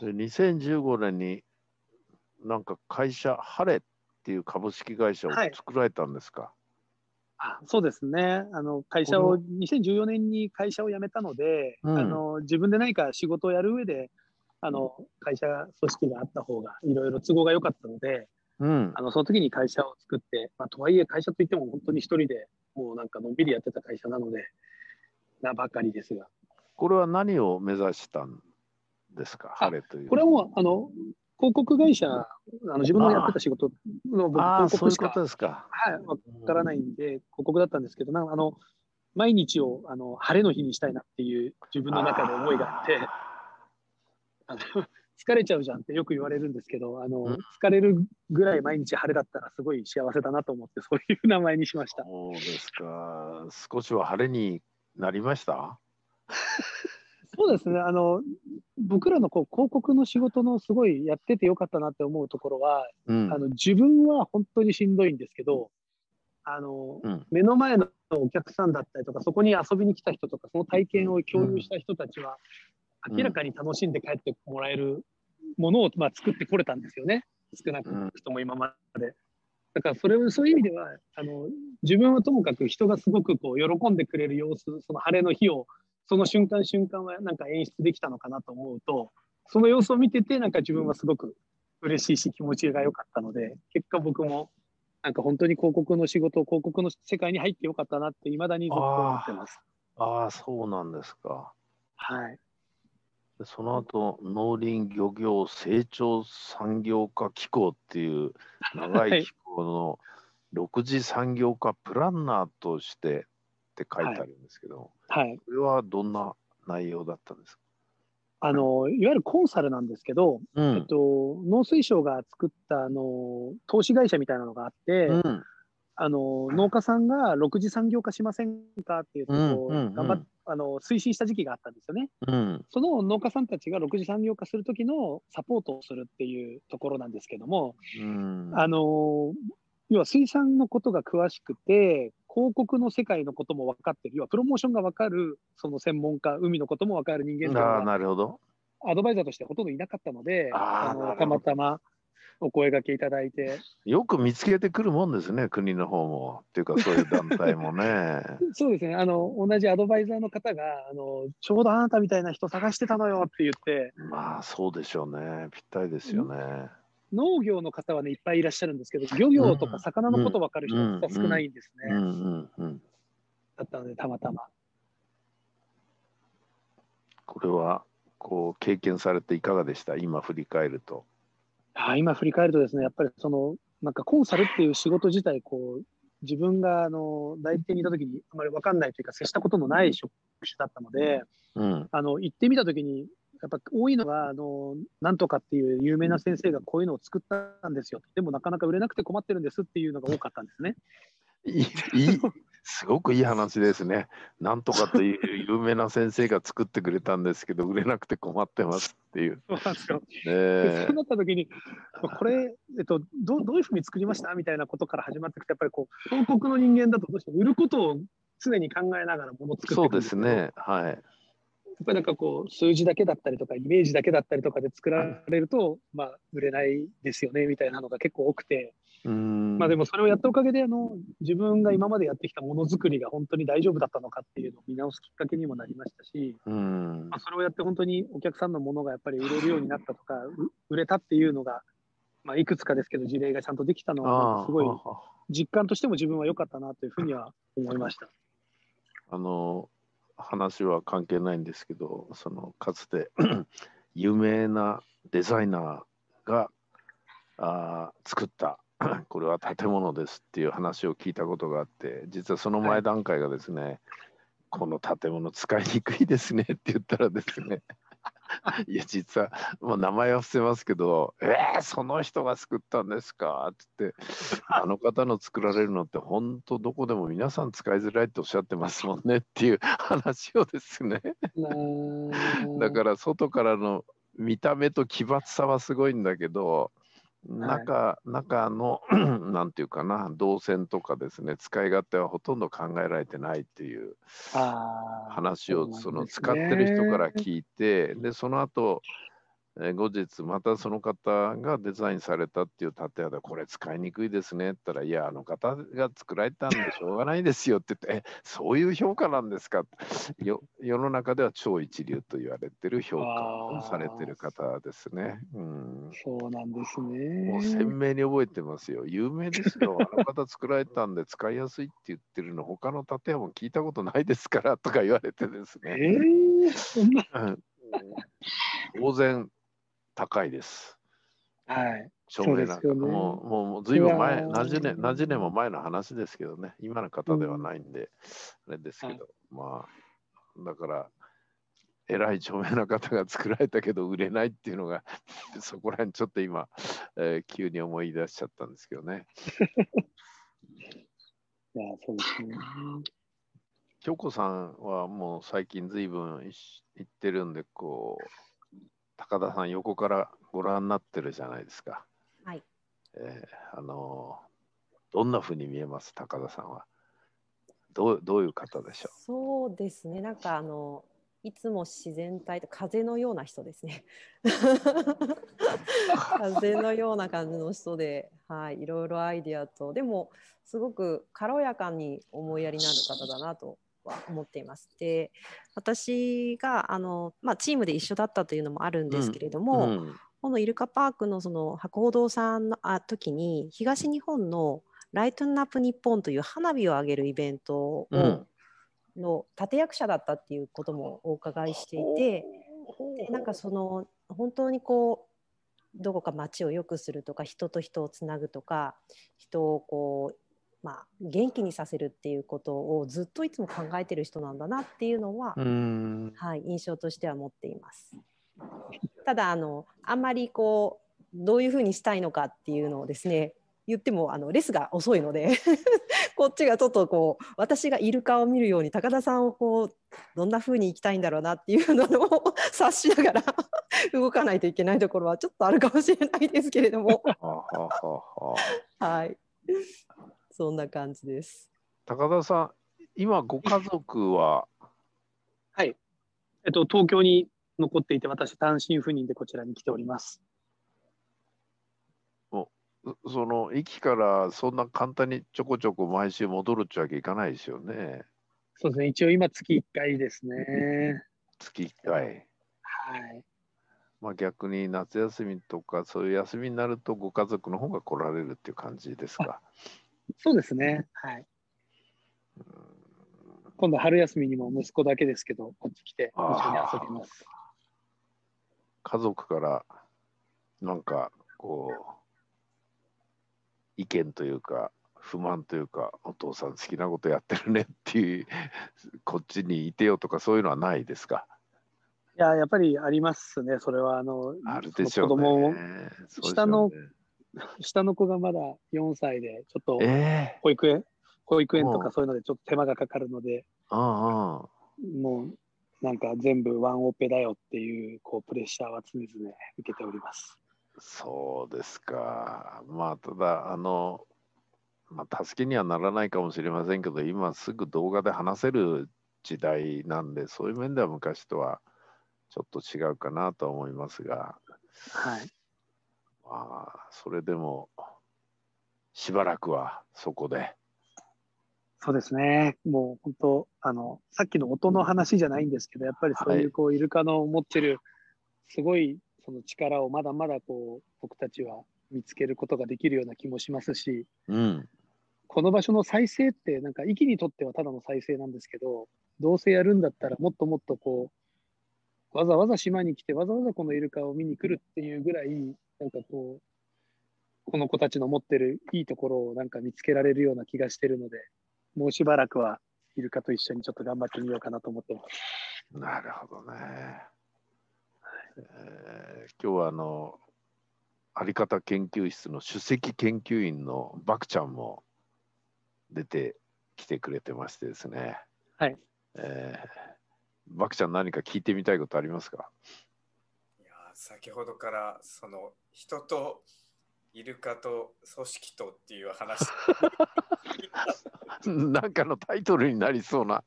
で2015年になんか会社、ハレっていう株式会社をはい作られたんですか？あそうですね。あの会社を2014年に会社を辞めたので、うんあの自分で何か仕事をやる上で、あの会社組織があった方がいろいろ都合が良かったので、うんあのその時に会社を作って、まあ、とはいえ会社といっても本当に一人でもうなんかのんびりやってた会社なので、なばかりですが。これは何を目指したん？ですか、ハレという。これはもうあの広告会社、あの自分のやってた仕事の僕広告しか。はい、わからないんで、広告だったんですけど、なんかあの毎日をあの晴れの日にしたいなっていう自分の中で思いがあって、あの疲れちゃうじゃんってよく言われるんですけど、あのうん疲れるぐらい毎日晴れだったらすごい幸せだなと思って、そういう名前にしました。そうですか。少しは晴れになりました？そうですね、あの僕らのこう広告の仕事のすごいやっててよかったなって思うところは、うん。あの自分は本当にしんどいんですけど、あのうん。目の前のお客さんだったりとか、そこに遊びに来た人とか、その体験を共有した人たちは、うん。明らかに楽しんで帰ってもらえるものを、まあ、作ってこれたんですよね、少なくとも今まで。だからそれをそういう意味ではあの自分はともかく人がすごくこう喜んでくれる様子その晴れの日をその瞬間瞬間はなんか演出できたのかなと思うとその様子を見ててなんか自分はすごく嬉しいし気持ちが良かったので結果僕もなんか本当に広告の仕事広告の世界に入ってよかったなっていまだにずっと思ってます。ああ、そうなんですか。はい、でその後、農林漁業成長産業化機構っていう長はいい機構の6次産業化プランナーとしてって書いてあるんですけど、はい、これはどんな内容だったんですか、あのいわゆるコンサルなんですけど、うえっと、農水省が作ったあの投資会社みたいなのがあって、うん。あの農家さんが6次産業化しませんかっていうとこをうんうんうん。頑張っあの推進した時期があったんですよね。うん。その農家さんたちが6次産業化する時のサポートをするっていうところなんですけども、うん。あの要は水産のことが詳しくて広告の世界のことも分かってる要はプロモーションが分かるその専門家海のことも分かる人間がなるほど。アドバイザーとしてほとんどいなかったのであのたまたまお声掛けいただいてよく見つけてくるもんですね、国の方も。っていうか、そういう団体もね。そうですねあの同じアドバイザーの方があのちょうどあなたみたいな人探してたのよって言ってまあ、そうでしょうね。ぴったりですよね。農業の方はねいっぱいいらっしゃるんですけど漁業とか魚のこと分かる人は少ないんですね。だったのでたまたま。これは、こう、経験されていかがでした？今振り返ると。あ今振り返るとですね、やっぱりその、なんかコンサルっていう仕事自体、こう、自分があの代理店にいたときにあまり分かんないというか、接したことのない職種だったので、うん。あの行ってみたときに、やっぱ多いのが、あのなんとかっていう有名な先生がこういうのを作ったんですよ。でもなかなか売れなくて困ってるんですっていうのが多かったんですね。いい、すごくいい話ですね。なんとかという有名な先生が作ってくれたんですけど、売れなくて困ってますっていう。そうなんですよ。ねそうなったときに、これ、えっとどう、どういうふうに作りましたみたいなことから始まってきて、やっぱりこう、広告の人間だとどうしても売ることを常に考えながらものを作っていそうですね。はい。やっぱりなんかこう数字だけだったりとかイメージだけだったりとかで作られると、まあ売れないですよねみたいなのが結構多くて。まあでもそれをやったおかげであの自分が今までやってきたものづくりが本当に大丈夫だったのかっていうのを見直すきっかけにもなりましたし、うんまあ、それをやって本当にお客さんのものがやっぱり売れるようになったとかう売れたっていうのが、まあ、いくつかですけど事例がちゃんとできたのはすごい実感としても自分は良かったなというふうには思いました。あの話は関係ないんですけどそのかつて 有名なデザイナーがあー作った これは建物ですっていう話を聞いたことがあって実はその前段階がですね、この建物使いにくいですねって言ったらですね いや実はもう名前は伏せますけど「えー、その人が作ったんですか?」っつって あの方の作られるのって本当どこでも皆さん使いづらいっておっしゃってますもんねっていう 話をですねだから外からの見た目と奇抜さはすごいんだけど中,、中の なんていうかな動線とかですね使い勝手はほとんど考えられてないっていう話をその使ってる人から聞いてでその後えー後日またその方がデザインされたっていう建屋でこれ使いにくいですねって言ったらいやあの方が作られたんでしょうがないですよって言ってえそういう評価なんですか？よ世の中では超一流と言われてる評価をされてる方ですね。うんそうなんですもうね。鮮明に覚えてますよ。有名ですよ。あの方作られたんで使いやすいって言ってるの他の建屋も聞いたことないですからとか言われてですえね。ー、そんな。うん当然高いです。はい。照明なんか、ねもう、もう、もうずいぶん前、何十年、何十年も前の話ですけどね、今の方ではないんで、あれですけど、まあ、だから、偉い著名な方が作られたけど売れないっていうのが、そこら辺ちょっと今、えー急に思い出しちゃったんですけどね。いや、そうですね。京子さんはもう最近ずいぶん行ってるんで、こう、高田さん横からご覧になってるじゃないですか。はい。えーあのどんなふうに見えます、高田さんは。どうどういう方でしょそうですね。なんかあのいつも自然体と風のような人ですね。風のような感じの人で、はい、いろいろアイディアと、でもすごく軽やかに思いやりのある方だなとは思っています。で、私があのまあチームで一緒だったというのもあるんですけれどう。も、んこのイルカパークのその博報堂さんのあ時に東日本のライトンナップ日本という花火を上げるイベントを、うんの立役者だったっていうこともお伺いしていてでなんかその本当にこうどこか街を良くするとか人と人をつなぐとか人をこう、まあ、元気にさせるっていうことをずっといつも考えてる人なんだなっていうのは、うん。はい、印象としては持っています。ただあのあんまりこうどういうふうにしたいのかっていうのをですね言ってもあのレスが遅いので こっちがちょっとこう私がイルカを見るように高田さんをこうどんなふうに行きたいんだろうなっていうのを察しながら 動かないといけないところはちょっとあるかもしれないですけれども。はいそんな感じです。高田さん、今ご家族は、はい。えっと、東京に残っていて、私、単身赴任でこちらに来ております。うその駅からそんな簡単にちょこちょこ毎週戻るってわけいかないですよね。そうですね。一応今月1回ですね。月1回。はい。まあ逆に夏休みとかそういう休みになるとご家族の方が来られるっていう感じですか。そうですね。はい。うん今度春休みにも息子だけですけど、こっち来て一緒に遊びます。家族からなんかこう意見というか不満というかお父さん好きなことやってるねっていう こっちにいてよとかそういうのはないですか？いや、やっぱりありますね。それは、あの、あるでしょうその子供下の 下の子がまだ4歳で、ちょっとええ保育園、保育園とうんかそういうのでちょっと手間がかかるので、うんうんもうなんか全部ワンオペだよっていうこうプレッシャーは常々受けております。そうですか。まあ、ただ、あの、まあ、助けにはならないかもしれませんけど、今すぐ動画で話せる時代なんで、そういう面では昔とはちょっと違うかなとは思いますが、はい。まあ、それでも、しばらくはそこで。そうですね。もう本当、あの、さっきの音の話じゃないんですけど、やっぱりそういうこう、イルカの持ってるすごいその力をまだまだこう、僕たちは見つけることができるような気もしますし、うん。この場所の再生って、なんか、息にとってはただの再生なんですけど、どうせやるんだったら、もっともっとこう、わざわざ島に来て、わざわざこのイルカを見に来るっていうぐらい、なんかこう、この子たちの持ってるいいところをなんか見つけられるような気がしてるので、もうしばらくはイルカと一緒にちょっと頑張ってみようかなと思ってます。なるほどね。えー今日はあの、あり方研究室の首席研究員のバクちゃんも出てきてくれてましてですね。はい。えーバクちゃん何か聞いてみたいことありますか？先ほどからその人とイルカと組織とっていう話。なんかのタイトルになりそうな。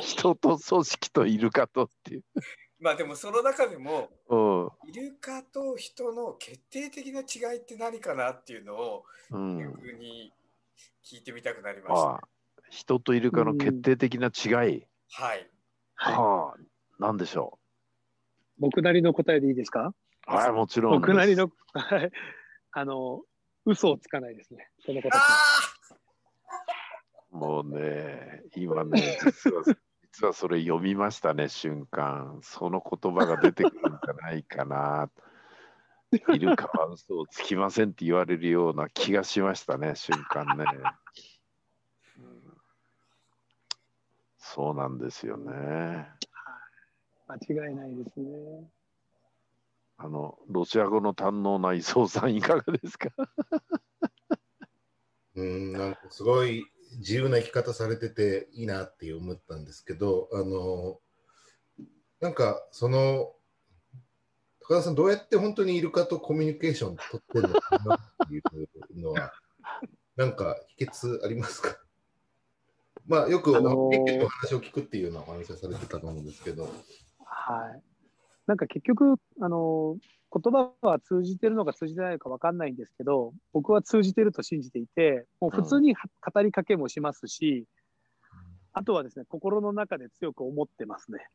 人と組織とイルカとっていう。まあでもその中でもうん。イルカと人の決定的な違いって何かなっていうのをうん。逆に聞いてみたくなりました。人とイルカの決定的な違い、はい。はい。はあ。何でしょ僕なりの答えでいいですか？うはいもちろん僕なりの、はい。あの、嘘をつかないですね。その子たちは。あもうね今ね実は 実はそれ読みましたね瞬間。その言葉が出てくるんじゃないかな。イルカは嘘をつきませんって言われるような気がしましたね瞬間ね、うん。そうなんですよね間違いないですね。あのロシア語の堪能な磯さんいかがですか？うん、なんかすごい自由な生き方されてていいなって思ったんですけど、あの、なんかその、高田さん、どうやって本当にイルカとコミュニケーション取ってるのかなっていうのは、なんか秘訣ありますか？まあ、よく、あのーの話を聞くっていうようなお話をされてたと思うんですけど、はい。なんか結局、あの、言葉は通じてるのか通じてないのか分かんないんですけど、僕は通じてると信じていて、もう普通には語りかけもしますし、あとはですね、心の中で強く思ってますね。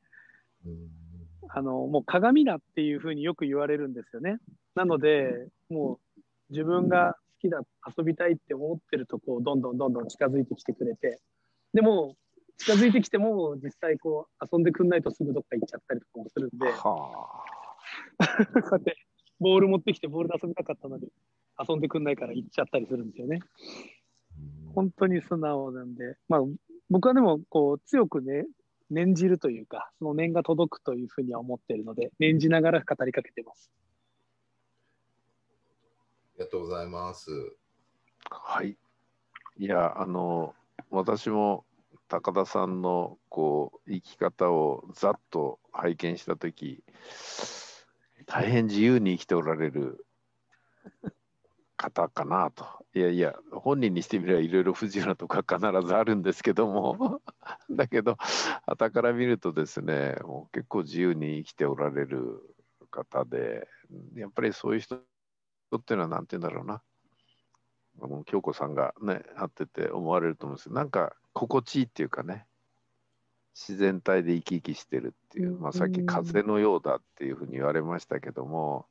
うんあの、もう鏡だっていうふうによく言われるんですよね。なので、もう自分が好きだ、遊びたいって思ってるとこう、どんどんどんどん近づいてきてくれて、でも、近づいてきても、実際こう、遊んでくんないとすぐどっか行っちゃったりとかもするんで、はこうやってボール持ってきてボールで遊びたかったのに遊んでくんないから行っちゃったりするんですよね。本当に素直なんで、まあ、僕はでもこう強くね念じるというかその念が届くというふうには思っているので念じながら語りかけてます。ありがとうございます。はい。いや、あの、私も高田さんのこう生き方をざっと拝見したとき、大変自由に生きておられる方かなと。いやいや、本人にしてみればいろいろ不自由なとこは必ずあるんですけども、だけど、傍から見るとですね、もう結構自由に生きておられる方で、やっぱりそういう人っていうのは、なんて言うんだろうな。あの京子さんがね、会ってて思われると思うんですけど、なんか心地いいっていうかね、自然体で生き生きしてるっていう、まあ、さっき風のようだっていうふうに言われましたけども、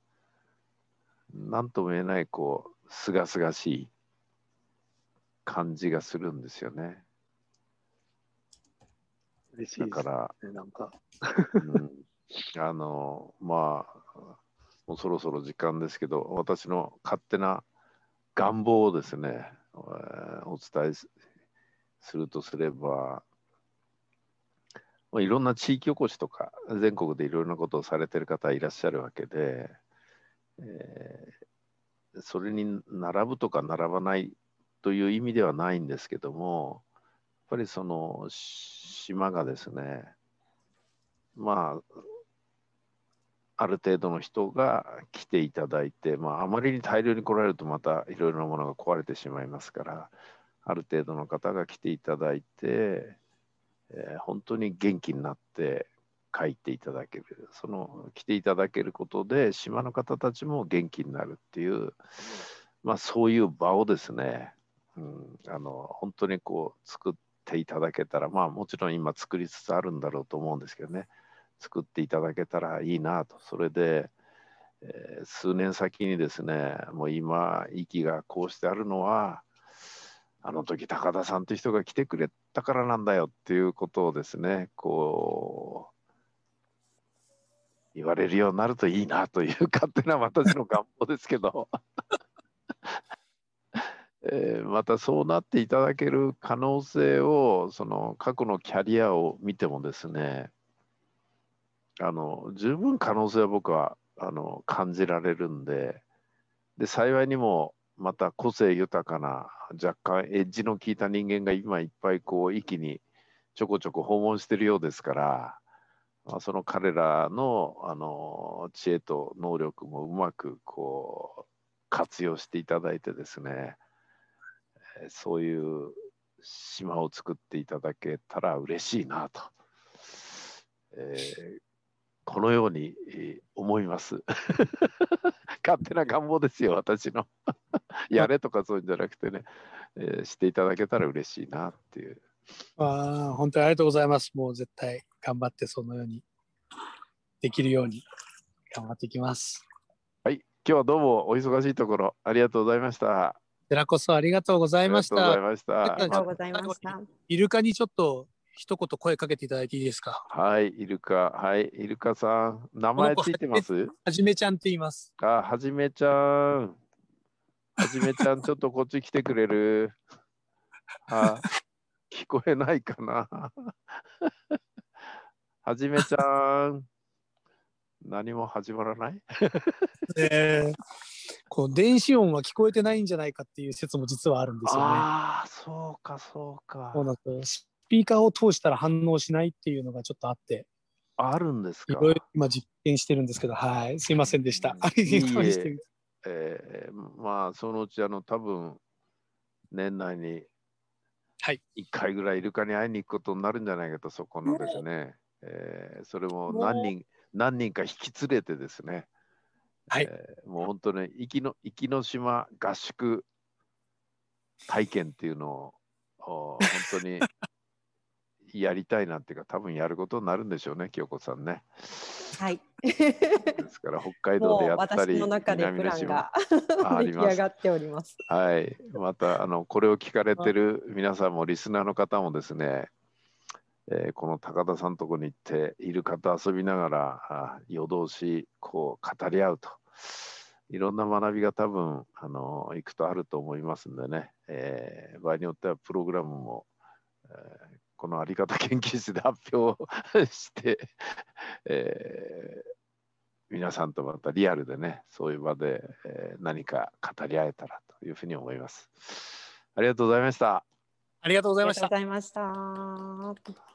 なんとも言えない、こう、すがすがしい感じがするんですよね。嬉しいですだから、ね、なんか。うん、あの、まあ、もうそろそろ時間ですけど、私の勝手な願望をですね、えーお伝えするとすれば、まあ、いろんな地域おこしとか、全国でいろいろなことをされてる方いらっしゃるわけで、えーそれに並ぶとか並ばないという意味ではないんですけども、やっぱりその島がですね、まあ、ある程度の人が来ていただいて、まあ、あまりに大量に来られるとまたいろいろなものが壊れてしまいますから、ある程度の方が来ていただいて、えー本当に元気になって帰っていただける、その来ていただけることで、島の方たちも元気になるっていう、まあ、そういう場をですね、うん、あの本当にこう作っていただけたら、まあ、もちろん今作りつつあるんだろうと思うんですけどね、作っていただけたらいいなと、それで、えー数年先にですね、もう今、息がこうしてあるのは、あの時高田さんという人が来てくれたからなんだよっていうことをですね、こう、言われるようになるといいなという勝手な私の願望ですけど、えーまたそうなっていただける可能性を、その過去のキャリアを見てもですね、あの十分可能性は僕はあの感じられるんで、で幸いにもまた個性豊かな若干エッジの効いた人間が今いっぱいこう一気にちょこちょこ訪問してるようですから、まあ、その彼らのあの知恵と能力もうまくこう活用していただいてですね、そういう島を作っていただけたら嬉しいなと。えーこのように、えー思います。勝手な願望ですよ、私の。やれとかそういうんじゃなくてね、えーしていただけたら嬉しいなっていう。ああ、本当にありがとうございます。もう絶対頑張ってそのようにできるように頑張っていきます。はい、今日はどうもお忙しいところありがとうございました。こちらこそあ。りがとうございました。ありがとうございました。イルカにちょっと一言声かけていただいていいですか？はい、イルカ、はい、イルカさん、名前ついてます？はじめちゃんって言います。あ、はじめちゃん。はじめちゃん、ちょっとこっち来てくれる。あ、聞こえないかな。はじめちゃん。何も始まらない？えーこう電子音は聞こえてないんじゃないかっていう説も実はあるんですよね。ああ、そうか、そうかそう。なんですスピーカーを通したら反応しないっていうのがちょっとあって、あるんですか？いろいろ今実験してるんですけど、はい、すいませんでした。いえ。えーまあ、そのうち、あの、多分年内にはい。1回ぐらいイルカに会いに行くことになるんじゃないかと、そこのですね、えーそれも何人何人か引き連れてですね、はい。えーもう本当ね、壱岐の壱岐の島合宿体験っていうのをお本当にやりたいなっていうか、多分やることになるんでしょうね、京子さんね。はい。ですから、北海道でやったり、南の島出来上がっております。はい、またあのこれを聞かれてる皆さんもリスナーの方もですね、えーこの高田さんのとこに行ってイルカと遊びながらあ夜通しこう語り合うといろんな学びが多分あの行くとあると思いますんでね、えー場合によってはプログラムも、えーこのあり方研究室で発表して、えー皆さんとまたリアルでね、そういう場で、えー何か語り合えたらというふうに思います。ありがとうございました。ありがとうございましたありがとうご。ざいました。